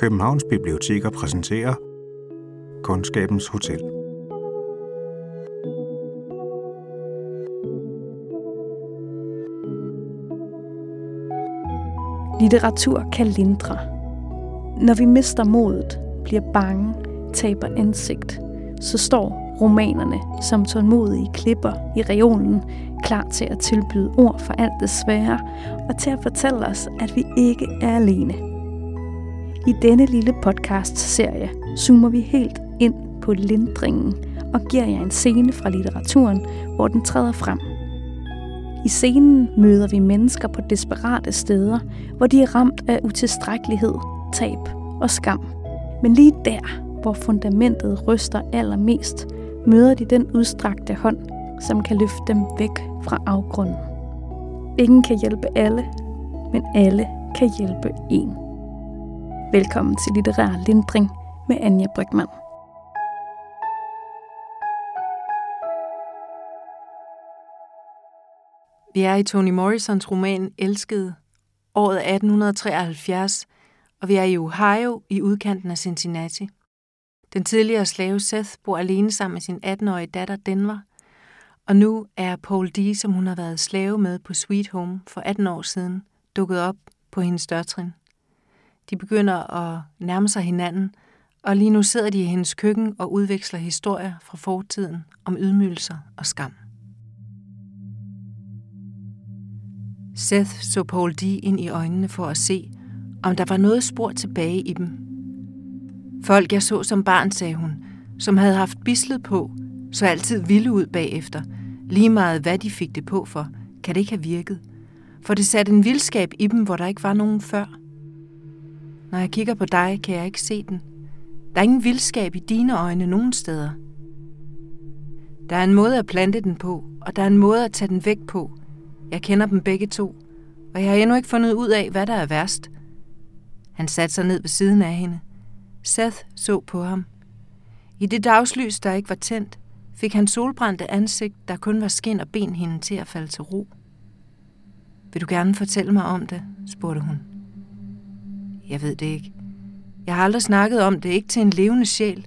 Københavns Biblioteker præsenterer Kundskabens Hotel. Litteratur kan lindre. Når vi mister modet, bliver bange, taber indsigt, så står romanerne som tålmodige klipper i reolen, klar til at tilbyde ord for alt det svære, og til at fortælle os, at vi ikke er alene. I denne lille podcast-serie zoomer vi helt ind på lindringen og giver jer en scene fra litteraturen, hvor den træder frem. I scenen møder vi mennesker på desperate steder, hvor de er ramt af utilstrækkelighed, tab og skam. Men lige der, hvor fundamentet ryster allermest, møder de den udstrakte hånd, som kan løfte dem væk fra afgrunden. Ingen kan hjælpe alle, men alle kan hjælpe en. Velkommen til Litterær Lindring med Anja Brygman. Vi er i Toni Morrisons roman Elskede, året 1873, og vi er i Ohio i udkanten af Cincinnati. Den tidligere slave Seth bor alene sammen med sin 18-årige datter Denver, og nu er Paul D., som hun har været slave med på Sweet Home for 18 år siden, dukket op på hendes dørtrin. De begynder at nærme sig hinanden, og lige nu sidder de i hendes køkken og udveksler historier fra fortiden om ydmygelser og skam. Seth så Paul D. ind i øjnene for at se, om der var noget spor tilbage i dem. Folk, jeg så som barn, sagde hun, som havde haft bislet på, så altid ville ud bagefter. Lige meget hvad de fik det på for, kan det ikke have virket. For det satte en vildskab i dem, hvor der ikke var nogen før. Når jeg kigger på dig, kan jeg ikke se den. Der er ingen vildskab i dine øjne nogen steder. Der er en måde at plante den på, og der er en måde at tage den væk på. Jeg kender dem begge to, og jeg har endnu ikke fundet ud af, hvad der er værst. Han satte sig ned ved siden af hende. Seth så på ham. I det dagslys, der ikke var tændt, fik han solbrændte ansigt, der kun var skin og ben hende til at falde til ro. Vil du gerne fortælle mig om det? spurgte hun. Jeg ved det ikke. Jeg har aldrig snakket om det, ikke til en levende sjæl.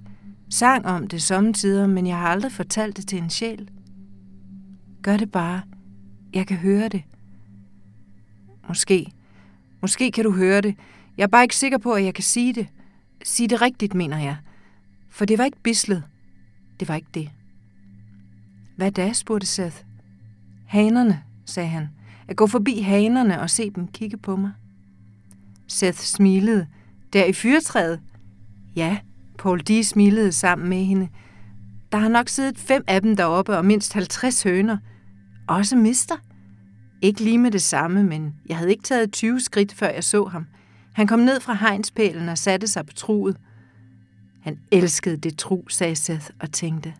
Sang om det sommetider, men jeg har aldrig fortalt det til en sjæl. Gør det bare. Jeg kan høre det. Måske. Måske kan du høre det. Jeg er bare ikke sikker på, at jeg kan sige det. Sige det rigtigt, mener jeg. For det var ikke bislet. Det var ikke det. Hvad da, spurgte Seth. Hanerne, sagde han. At gå forbi hanerne og se dem kigge på mig. Seth smilede. Der i fyrtræet? Ja, Paul D. smilede sammen med hende. Der har nok siddet fem af dem deroppe og mindst 50 høner. Også mister? Ikke lige med det samme, men jeg havde ikke taget 20 skridt, før jeg så ham. Han kom ned fra hegnspælen og satte sig på truet. Han elskede det tru, sagde Seth og tænkte.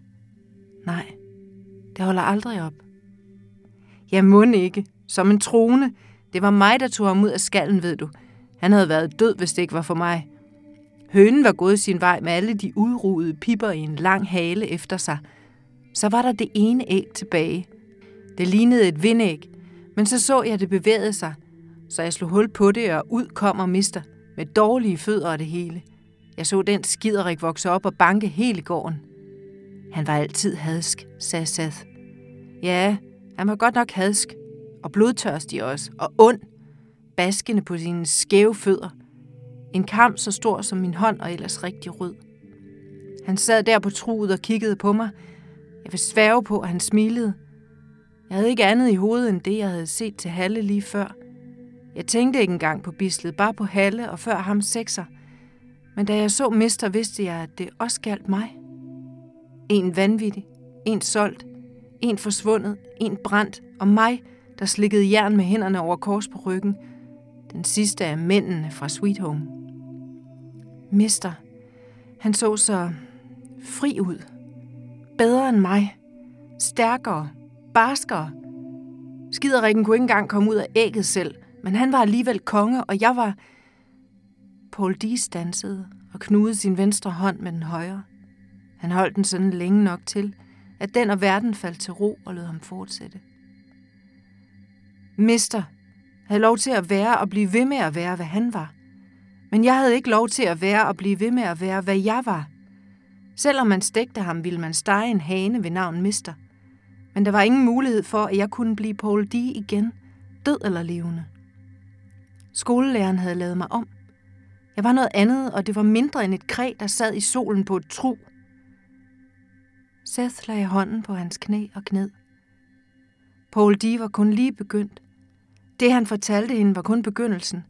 Nej, det holder aldrig op. Jeg må ikke. Som en trone. Det var mig, der tog ham ud af skallen, ved du. Han havde været død, hvis det ikke var for mig. Hønen var gået sin vej med alle de udruede pipper i en lang hale efter sig. Så var der det ene æg tilbage. Det lignede et vindæg, men så så jeg, det bevægede sig, så jeg slog hul på det, og ud kom og mister, med dårlige fødder og det hele. Jeg så den skiderik vokse op og banke hele gården. Han var altid hadsk, sagde Seth. Ja, han var godt nok hadsk, og blodtørstig også, og ond, baskende på sine skæve fødder. En kamp så stor som min hånd og ellers rigtig rød. Han sad der på truet og kiggede på mig. Jeg vil sværge på, at han smilede. Jeg havde ikke andet i hovedet end det, jeg havde set til Halle lige før. Jeg tænkte ikke engang på bislet, bare på Halle og før ham sekser. Men da jeg så mister, vidste jeg, at det også galt mig. En vanvittig, en solgt, en forsvundet, en brændt, og mig, der slikkede jern med hænderne over kors på ryggen. Den sidste af mændene fra Sweet Home. Mister, han så så fri ud. Bedre end mig. Stærkere. Barskere. Skiderikken kunne ikke engang komme ud af ægget selv, men han var alligevel konge, og jeg var... Paul D. stansede og knudede sin venstre hånd med den højre. Han holdt den sådan længe nok til, at den og verden faldt til ro og lod ham fortsætte. Mister havde lov til at være og blive ved med at være, hvad han var. Men jeg havde ikke lov til at være og blive ved med at være, hvad jeg var. Selvom man stegte ham, ville man stege en hane ved navn Mister. Men der var ingen mulighed for, at jeg kunne blive Paul D. igen, død eller levende. Skolelæreren havde lavet mig om. Jeg var noget andet, og det var mindre end et kræ, der sad i solen på et tro. Seth lagde hånden på hans knæ og kned. Paul D. var kun lige begyndt. Det, han fortalte hende, var kun begyndelsen,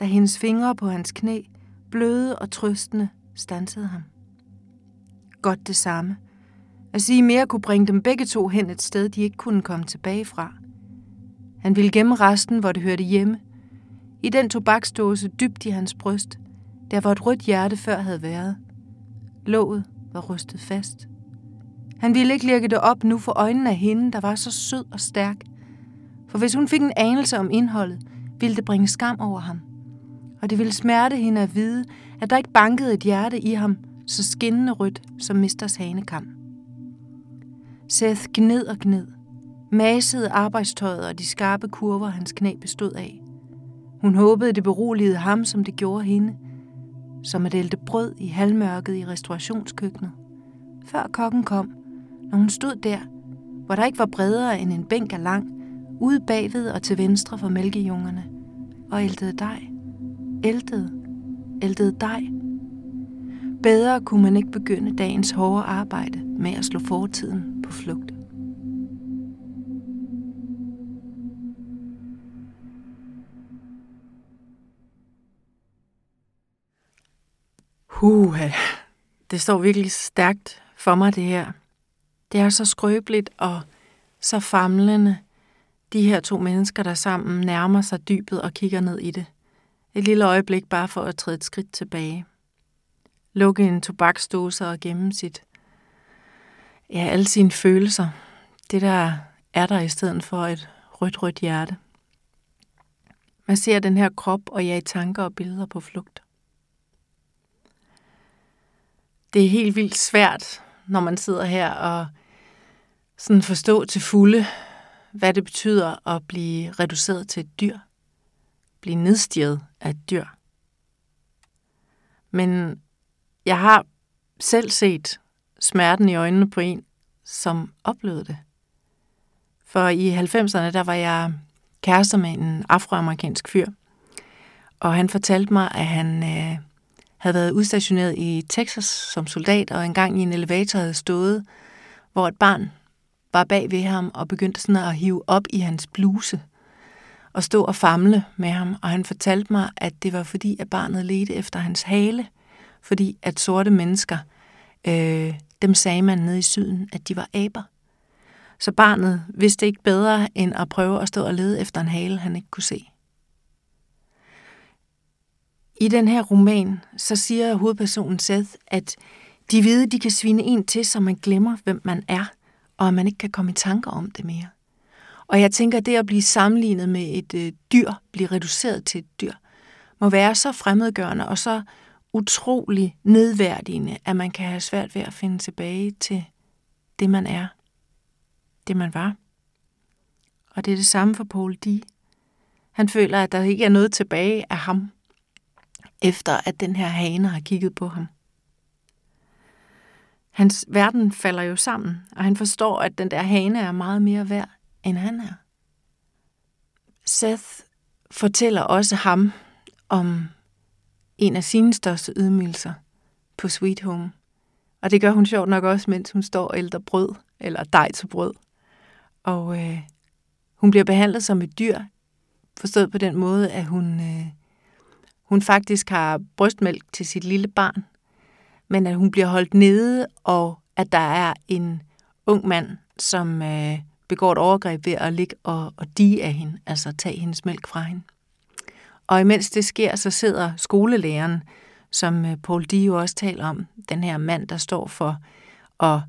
da hendes fingre på hans knæ, bløde og trøstende, stansede ham. Godt det samme. At sige mere kunne bringe dem begge to hen et sted, de ikke kunne komme tilbage fra. Han ville gemme resten, hvor det hørte hjemme. I den tobaksdåse dybt i hans bryst, der hvor et rødt hjerte før havde været. Låget var rystet fast. Han ville ikke lægge det op nu for øjnene af hende, der var så sød og stærk. For hvis hun fik en anelse om indholdet, ville det bringe skam over ham. Og det ville smerte hende at vide, at der ikke bankede et hjerte i ham, så skinnende rødt som misters hanekam. Seth gned og gned, masede arbejdstøjet og de skarpe kurver, hans knæ bestod af. Hun håbede, det beroligede ham, som det gjorde hende, som at ælte brød i halvmørket i restaurationskøkkenet. Før kokken kom, når hun stod der, hvor der ikke var bredere end en bænk af lang, ude bagved og til venstre for mælkejungerne, og æltede dej. Æltede. Æltede dej. Bedre kunne man ikke begynde dagens hårde arbejde med at slå fortiden på flugt. Huha, det står virkelig stærkt for mig, det her. Det er så skrøbeligt og så famlende, de her to mennesker, der sammen nærmer sig dybet og kigger ned i det. Et lille øjeblik bare for at træde et skridt tilbage. Lukke en tobaksdose og gemme sit, ja, alle sine følelser. Det der er der i stedet for et rødt, rødt hjerte. Man ser den her krop og jeg i tanker og billeder på flugt. Det er helt vildt svært, når man sidder her og sådan forstå til fulde, hvad det betyder at blive reduceret til et dyr. Blive nedstiget af et dyr. Men jeg har selv set smerten i øjnene på en, som oplevede det. For i 90'erne, der var jeg kærester med en afroamerikansk fyr, og han fortalte mig, at han øh, havde været udstationeret i Texas som soldat, og engang i en elevator havde stået, hvor et barn var bag ved ham og begyndte sådan at hive op i hans bluse og stå og famle med ham. Og han fortalte mig, at det var fordi, at barnet ledte efter hans hale, fordi at sorte mennesker, øh, dem sagde man nede i syden, at de var aber. Så barnet vidste ikke bedre end at prøve at stå og lede efter en hale, han ikke kunne se. I den her roman, så siger hovedpersonen Seth, at de hvide, de kan svine en til, så man glemmer, hvem man er, og at man ikke kan komme i tanker om det mere. Og jeg tænker, at det at blive sammenlignet med et øh, dyr, blive reduceret til et dyr, må være så fremmedgørende og så utrolig nedværdigende, at man kan have svært ved at finde tilbage til det, man er. Det, man var. Og det er det samme for Paul D. Han føler, at der ikke er noget tilbage af ham, efter at den her hane har kigget på ham. Hans verden falder jo sammen, og han forstår, at den der hane er meget mere værd, end han er. Seth fortæller også ham om en af sine største ydmygelser på Sweet Home. Og det gør hun sjovt nok også, mens hun står og ældre brød, eller dej til brød. Og øh, hun bliver behandlet som et dyr, forstået på den måde, at hun, øh, hun faktisk har brystmælk til sit lille barn, men at hun bliver holdt nede, og at der er en ung mand, som øh, begår et overgreb ved at ligge og, og dige af hende, altså tage hendes mælk fra hende. Og imens det sker, så sidder skolelæreren, som øh, Paul Dio også taler om, den her mand, der står for at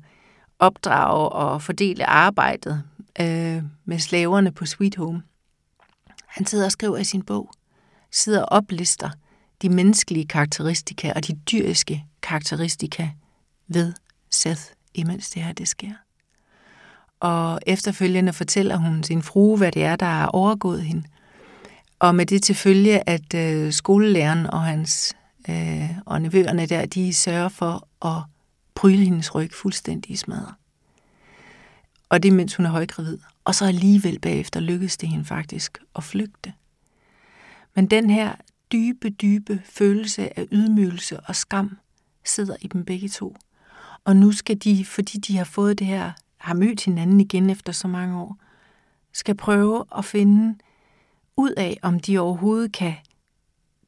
opdrage og fordele arbejdet øh, med slaverne på Sweet Home. Han sidder og skriver i sin bog, sidder og oplister de menneskelige karakteristika og de dyriske karakteristika ved Seth, imens det her det sker. Og efterfølgende fortæller hun sin frue, hvad det er, der er overgået hende. Og med det til følge, at øh, skolelæreren og hans øh, og nevøerne der, de sørger for at pryle hendes ryg fuldstændig i smadret. Og det mens hun er højgravid. Og så alligevel bagefter lykkedes det hende faktisk at flygte. Men den her dybe, dybe følelse af ydmygelse og skam sidder i dem begge to. Og nu skal de, fordi de har fået det her, har mødt hinanden igen efter så mange år, skal prøve at finde ud af, om de overhovedet kan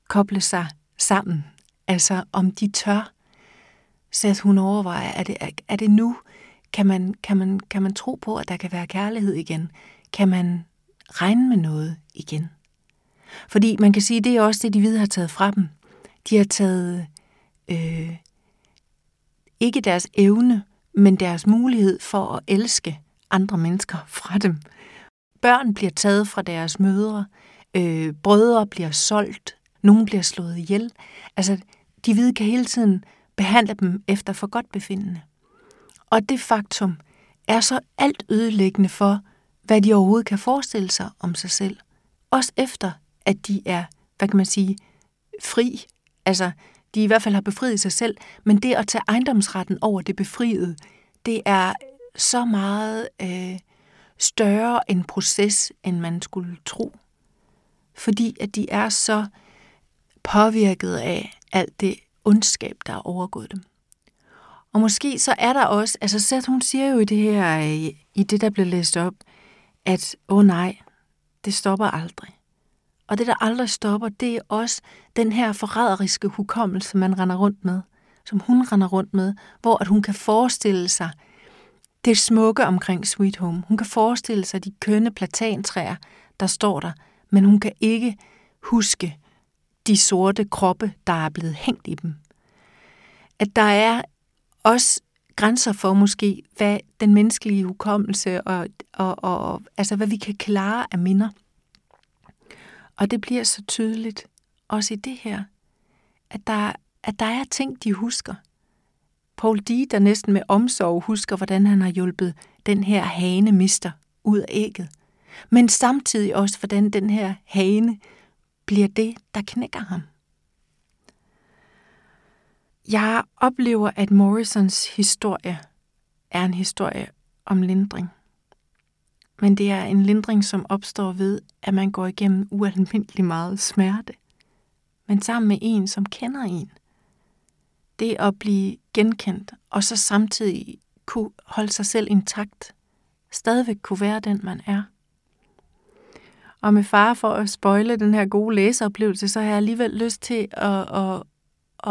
koble sig sammen. Altså om de tør. Så at hun overvejer, er det, er det nu? Kan man, kan, man, kan man tro på, at der kan være kærlighed igen? Kan man regne med noget igen? Fordi man kan sige, det er også det, de hvide har taget fra dem. De har taget øh, ikke deres evne, men deres mulighed for at elske andre mennesker fra dem. Børn bliver taget fra deres mødre, øh, brødre bliver solgt, nogen bliver slået ihjel. Altså, de hvide kan hele tiden behandle dem efter for godt befindende. Og det faktum er så alt ødelæggende for, hvad de overhovedet kan forestille sig om sig selv. Også efter, at de er, hvad kan man sige, fri. Altså, de i hvert fald har befriet sig selv, men det at tage ejendomsretten over det befriede, det er så meget øh, større en proces, end man skulle tro. Fordi at de er så påvirket af alt det ondskab, der er overgået dem. Og måske så er der også, altså Seth, hun siger jo i det her, øh, i det der blev læst op, at åh oh nej, det stopper aldrig. Og det, der aldrig stopper, det er også den her forræderiske hukommelse, man render rundt med, som hun render rundt med, hvor at hun kan forestille sig det smukke omkring Sweet Home. Hun kan forestille sig de kønne platantræer, der står der, men hun kan ikke huske de sorte kroppe, der er blevet hængt i dem. At der er også grænser for måske, hvad den menneskelige hukommelse og, og, og altså hvad vi kan klare af minder. Og det bliver så tydeligt, også i det her, at der, at der er ting, de husker. Paul D., der næsten med omsorg husker, hvordan han har hjulpet den her hane mister ud af ægget. Men samtidig også, hvordan den her hane bliver det, der knækker ham. Jeg oplever, at Morrisons historie er en historie om lindring. Men det er en lindring, som opstår ved, at man går igennem ualmindelig meget smerte. Men sammen med en, som kender en. Det at blive genkendt, og så samtidig kunne holde sig selv intakt. Stadigvæk kunne være den, man er. Og med far for at spøjle den her gode læseoplevelse, så har jeg alligevel lyst til at, at,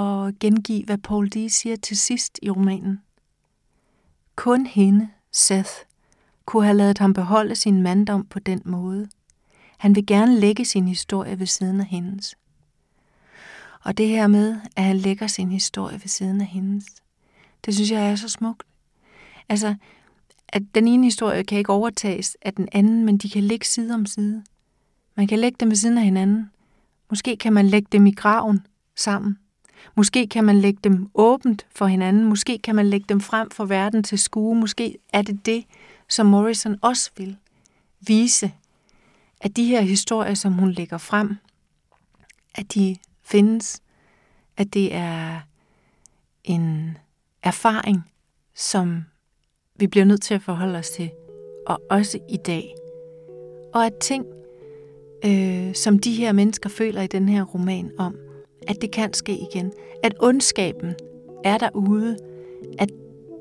at gengive, hvad Paul D. siger til sidst i romanen. Kun hende, Seth, kunne have lavet ham beholde sin manddom på den måde. Han vil gerne lægge sin historie ved siden af hendes. Og det her med, at han lægger sin historie ved siden af hendes, det synes jeg er så smukt. Altså, at den ene historie kan ikke overtages af den anden, men de kan ligge side om side. Man kan lægge dem ved siden af hinanden. Måske kan man lægge dem i graven sammen. Måske kan man lægge dem åbent for hinanden. Måske kan man lægge dem frem for verden til skue. Måske er det det, som Morrison også vil vise, at de her historier, som hun lægger frem, at de findes, at det er en erfaring, som vi bliver nødt til at forholde os til, og også i dag. Og at ting, øh, som de her mennesker føler i den her roman om, at det kan ske igen. At ondskaben er derude. At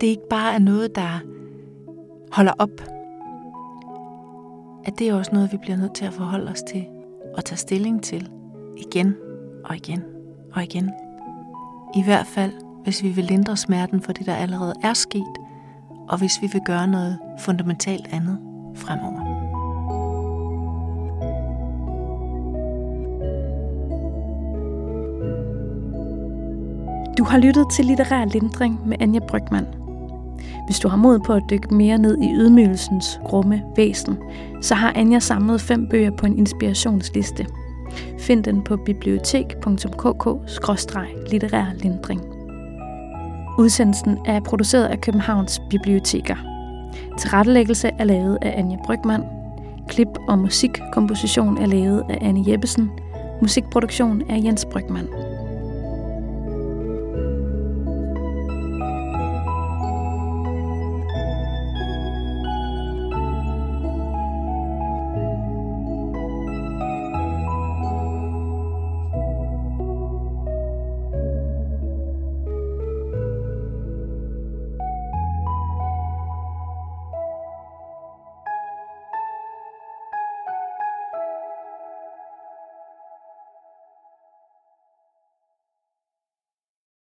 det ikke bare er noget, der holder op. At det er også noget, vi bliver nødt til at forholde os til og tage stilling til igen og igen og igen. I hvert fald, hvis vi vil lindre smerten for det, der allerede er sket, og hvis vi vil gøre noget fundamentalt andet fremover. Har lyttet til Litterær Lindring med Anja Brygman. Hvis du har mod på at dykke mere ned i ydmygelsens grumme væsen, så har Anja samlet fem bøger på en inspirationsliste. Find den på bibliotek.kk-litterær lindring. Udsendelsen er produceret af Københavns Biblioteker. Tilrettelæggelse er lavet af Anja Brygman. Klip og musikkomposition er lavet af Anne Jeppesen. Musikproduktion er Jens Brygman.